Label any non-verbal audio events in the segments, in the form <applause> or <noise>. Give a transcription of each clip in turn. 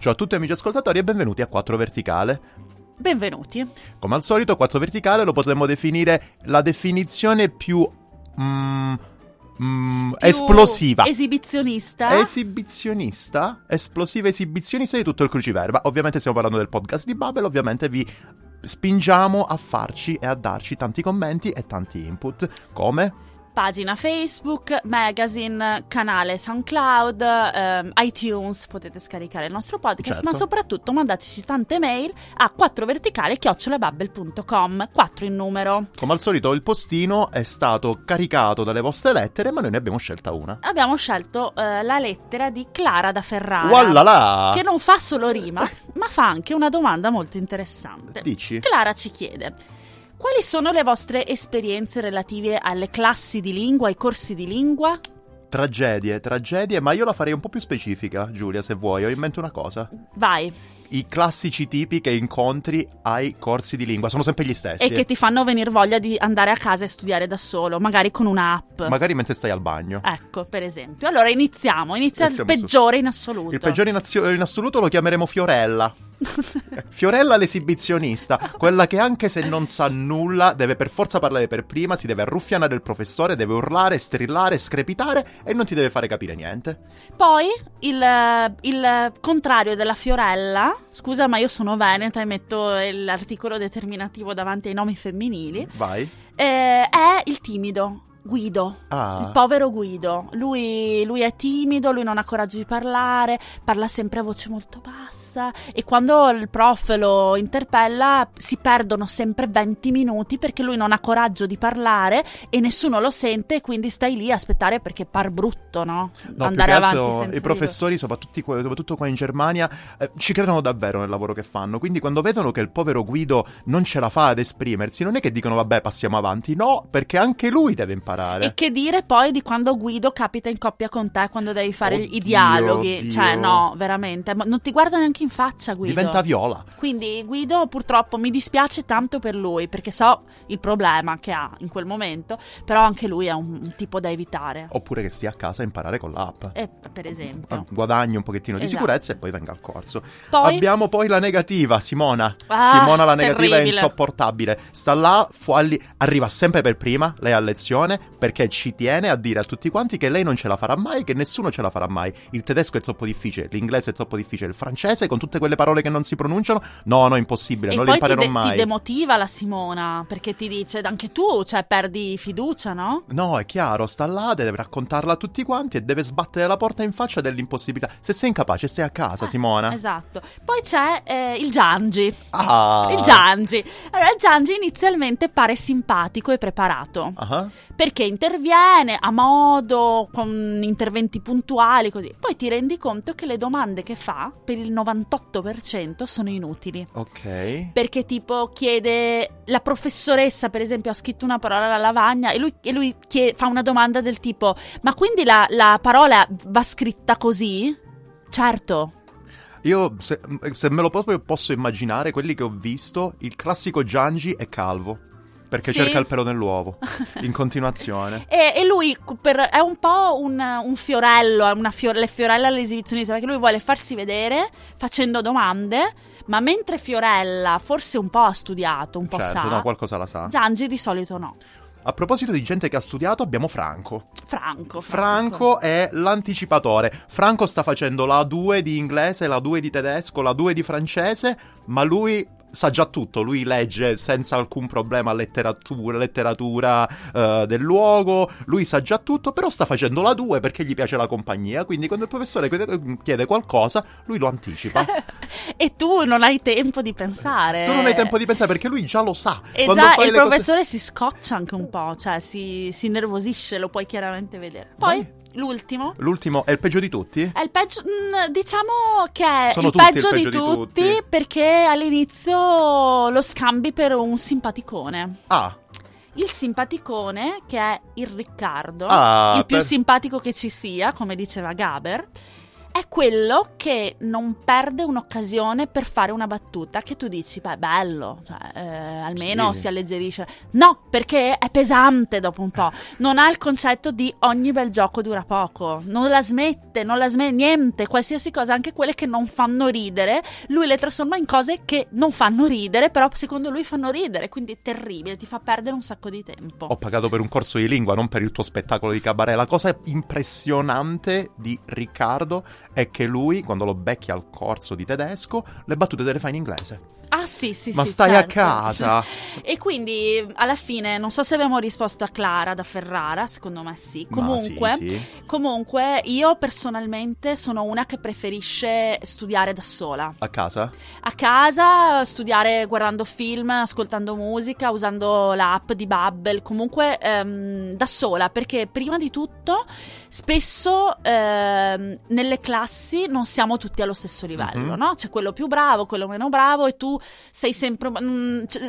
Ciao a tutti amici ascoltatori e benvenuti a 4 Verticale. Benvenuti. Come al solito, 4 Verticale lo potremmo definire la definizione più... mm, mm, Più esplosiva. Esibizionista. Esibizionista, esplosiva esibizionista di tutto il cruciverba. Ovviamente stiamo parlando del podcast di Babel, ovviamente vi spingiamo a farci e a darci tanti commenti e tanti input. Come? Pagina Facebook, magazine, canale SoundCloud, ehm, iTunes, potete scaricare il nostro podcast, Certo. ma soprattutto mandateci tante mail a 4verticale-babbel.com, 4 in numero. Come al solito il postino è stato caricato dalle vostre lettere, ma noi ne abbiamo scelta una. Abbiamo scelto eh, la lettera di Clara da Ferrara. Wallala! Che non fa solo rima, <laughs> ma fa anche una domanda molto interessante. Dici? Clara ci chiede: Quali sono le vostre esperienze relative alle classi di lingua, ai corsi di lingua? Tragedie, tragedie, ma io la farei un po' più specifica, Giulia, se vuoi. Ho in mente una cosa. Vai, I classici tipi che incontri ai corsi di lingua sono sempre gli stessi. e che ti fanno venire voglia di andare a casa e studiare da solo, magari con un'app. Magari mentre stai al bagno. Ecco, per esempio. Allora iniziamo. Inizia il Iniziamo su- peggiore in assoluto. Il peggiore in, azio- in assoluto lo chiameremo Fiorella. <laughs> Fiorella l'esibizionista, quella che anche se non sa nulla deve per forza parlare per prima, si deve arruffianare il professore, deve urlare, strillare, screpitare e non ti deve fare capire niente. Poi il, il contrario della Fiorella, scusa ma io sono veneta e metto l'articolo determinativo davanti ai nomi femminili, Vai. eh, è il timido. Guido, Ah. il povero Guido. Lui, lui è timido, lui non ha coraggio di parlare, parla sempre a voce molto bassa e quando il prof lo interpella si perdono sempre 20 minuti perché lui non ha coraggio di parlare e nessuno lo sente e quindi stai lì a aspettare perché par brutto, no? No, Andare avanti altro i professori, soprattutto, qua- soprattutto qua in Germania, eh, ci credono davvero nel lavoro che fanno. Quindi quando vedono che il povero Guido non ce la fa ad esprimersi, non è che dicono vabbè passiamo avanti, no, perché anche lui deve imparare. E che dire poi di quando Guido capita in coppia con te quando devi fare i Oddio, dialoghi? Dio. Cioè, no, veramente. Ma non ti guarda neanche in faccia, Guido. Diventa viola. Quindi Guido purtroppo mi dispiace tanto per lui perché so il problema che ha in quel momento, però anche lui è un, un tipo da evitare. Oppure che stia a casa a imparare con l'app. Eh, per esempio. Guadagni un pochettino di Esatto. sicurezza e poi venga al corso. Poi Abbiamo poi la negativa, Simona. Ah, Simona la negativa è terribile. insopportabile. Sta là, fuori, arriva sempre per prima, lei a lezione, perché ci tiene a dire a tutti quanti che lei non ce la farà mai, che nessuno ce la farà mai. Il tedesco è troppo difficile, l'inglese è troppo difficile, il francese con tutte quelle parole che non si pronunciano, no, no, impossibile, e non le poi ti, imparerò de- ti mai. demotiva la Simona perché ti dice anche tu, cioè perdi fiducia, no? No, è chiaro, sta là, deve raccontarla a tutti quanti e deve sbattere la porta in faccia dell'impossibilità. Se sei incapace, stai a casa, Simona. Esatto. Poi c'è eh, il Giangi. Ah! Il Giangi. Allora, il Giangi inizialmente pare simpatico e preparato. Ah. Perché interviene a modo, con interventi puntuali, così. Poi ti rendi conto che le domande che fa, per il 98%, sono inutili. Ok. Perché tipo chiede, la professoressa per esempio ha scritto una parola alla lavagna e lui, e lui chie- fa una domanda del tipo, ma quindi la, la parola va scritta così? Certo. Io, se, se me lo proprio posso immaginare, quelli che ho visto, il classico Giangi è calvo. Perché Sì. cerca il pelo nell'uovo. <laughs> In continuazione. E, e lui per- è un po' un, un fiorello, una fior- le fiorelle all'esibizionista, perché lui vuole farsi vedere facendo domande, ma mentre Fiorella forse un po' ha studiato, un po' certo, sa, no, qualcosa la sa. Giangi di solito no. A proposito di gente che ha studiato, abbiamo Franco. Franco. Franco è l'anticipatore. Franco sta facendo la 2 di inglese, la 2 di tedesco, la 2 di francese, ma lui sa già tutto. Lui legge senza alcun problema letteratura, letteratura eh, del luogo. Lui sa già tutto, però sta facendo la 2 perché gli piace la compagnia. Quindi quando il professore chiede- qualcosa, lui lo anticipa. <laughs> e tu non hai tempo di pensare. Tu non hai tempo di pensare perché lui già lo sa. E Quando già il le cose- professore si scoccia anche un po', cioè si, si innervosisce, lo puoi chiaramente vedere. Poi Vai. l'ultimo. L'ultimo è il peggio di tutti? È il peggio, mm, diciamo che è il tutti il peggio, di, peggio di tutti, tutti. perché all'inizio lo scambi per un simpaticone. Ah, Il simpaticone, che è il Riccardo, Ah, il più per- simpatico che ci sia, come diceva Gaber, è quello che non perde un'occasione per fare una battuta che tu dici, beh, bello, cioè, eh, almeno Sì. si alleggerisce. No, perché è pesante dopo un po'. Non ha il concetto di ogni bel gioco dura poco. Non la smette, non la smette, niente, qualsiasi cosa, anche quelle che non fanno ridere, lui le trasforma in cose che non fanno ridere, però secondo lui fanno ridere, quindi è terribile, ti fa perdere un sacco di tempo. Ho pagato per un corso di lingua, non per il tuo spettacolo di cabaret. La cosa impressionante di Riccardo è che lui, quando lo becchi al corso di tedesco, le battute te le fa in inglese. Ah sì, sì, Ma sì, stai certo. a casa. <laughs> E quindi alla fine non so se abbiamo risposto a Clara da Ferrara, secondo me sì. Comunque, sì, sì. comunque io personalmente sono una che preferisce studiare da sola. A casa? A casa, studiare guardando film, ascoltando musica, usando l'app di Bubble, comunque ehm, da sola, perché prima di tutto spesso ehm, nelle classi non siamo tutti allo stesso livello, Mhm. no? C'è quello più bravo, quello meno bravo e tu sei sempre mm, cioè,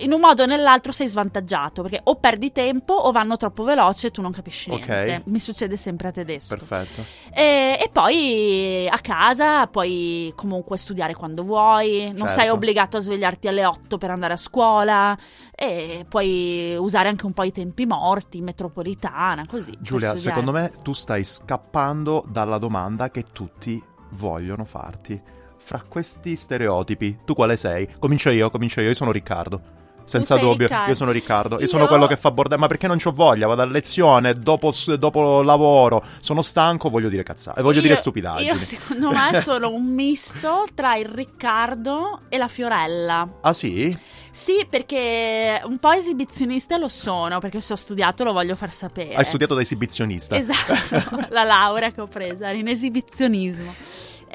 in un modo o nell'altro sei svantaggiato, perché o perdi tempo o vanno troppo veloce e tu non capisci niente. Mi succede sempre a tedesco. Perfetto. E, e poi a casa puoi comunque studiare quando vuoi, non Certo. sei obbligato a svegliarti alle 8 per andare a scuola e puoi usare anche un po' i tempi morti, metropolitana, così. Giulia, secondo me tu stai scappando dalla domanda che tutti vogliono farti. Fra questi stereotipi, tu quale sei? Comincio io, comincio io, io sono Riccardo. Senza dubbio, Riccardo. io sono Riccardo. Io, Io- sono quello che fa bordello. Ma perché non c'ho voglia? Vado a lezione, dopo, dopo lavoro, sono stanco, voglio dire cazzate. Voglio dire Io- stupidaggini. Io secondo me <laughs> sono un misto tra il Riccardo e la Fiorella. Ah sì? Sì, perché un po' esibizionista lo sono, perché se ho studiato lo voglio far sapere. Hai studiato da esibizionista. Esatto, <laughs> la laurea che ho preso era in esibizionismo.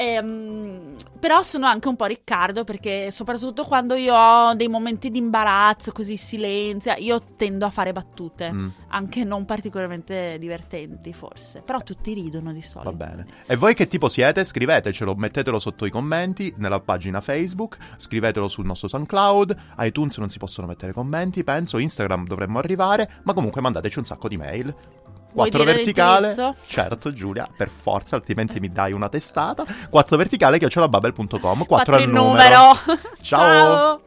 Ehm, però sono anche un po' Riccardo perché soprattutto quando io ho dei momenti di imbarazzo, così silenzio, io tendo a fare battute, Mm, anche non particolarmente divertenti forse, però tutti ridono di solito. va bene. E voi che tipo siete? Scrivetecelo, mettetelo sotto i commenti nella pagina Facebook, scrivetelo sul nostro SoundCloud, iTunes non si possono mettere commenti, penso, Instagram dovremmo arrivare, ma comunque mandateci un sacco di mail. Vuoi 4 dire verticale, certo Giulia, per forza, altrimenti mi dai una testata. 4 verticale chiocciolabubble.com, 4 Quattro al numero. numero. Ciao.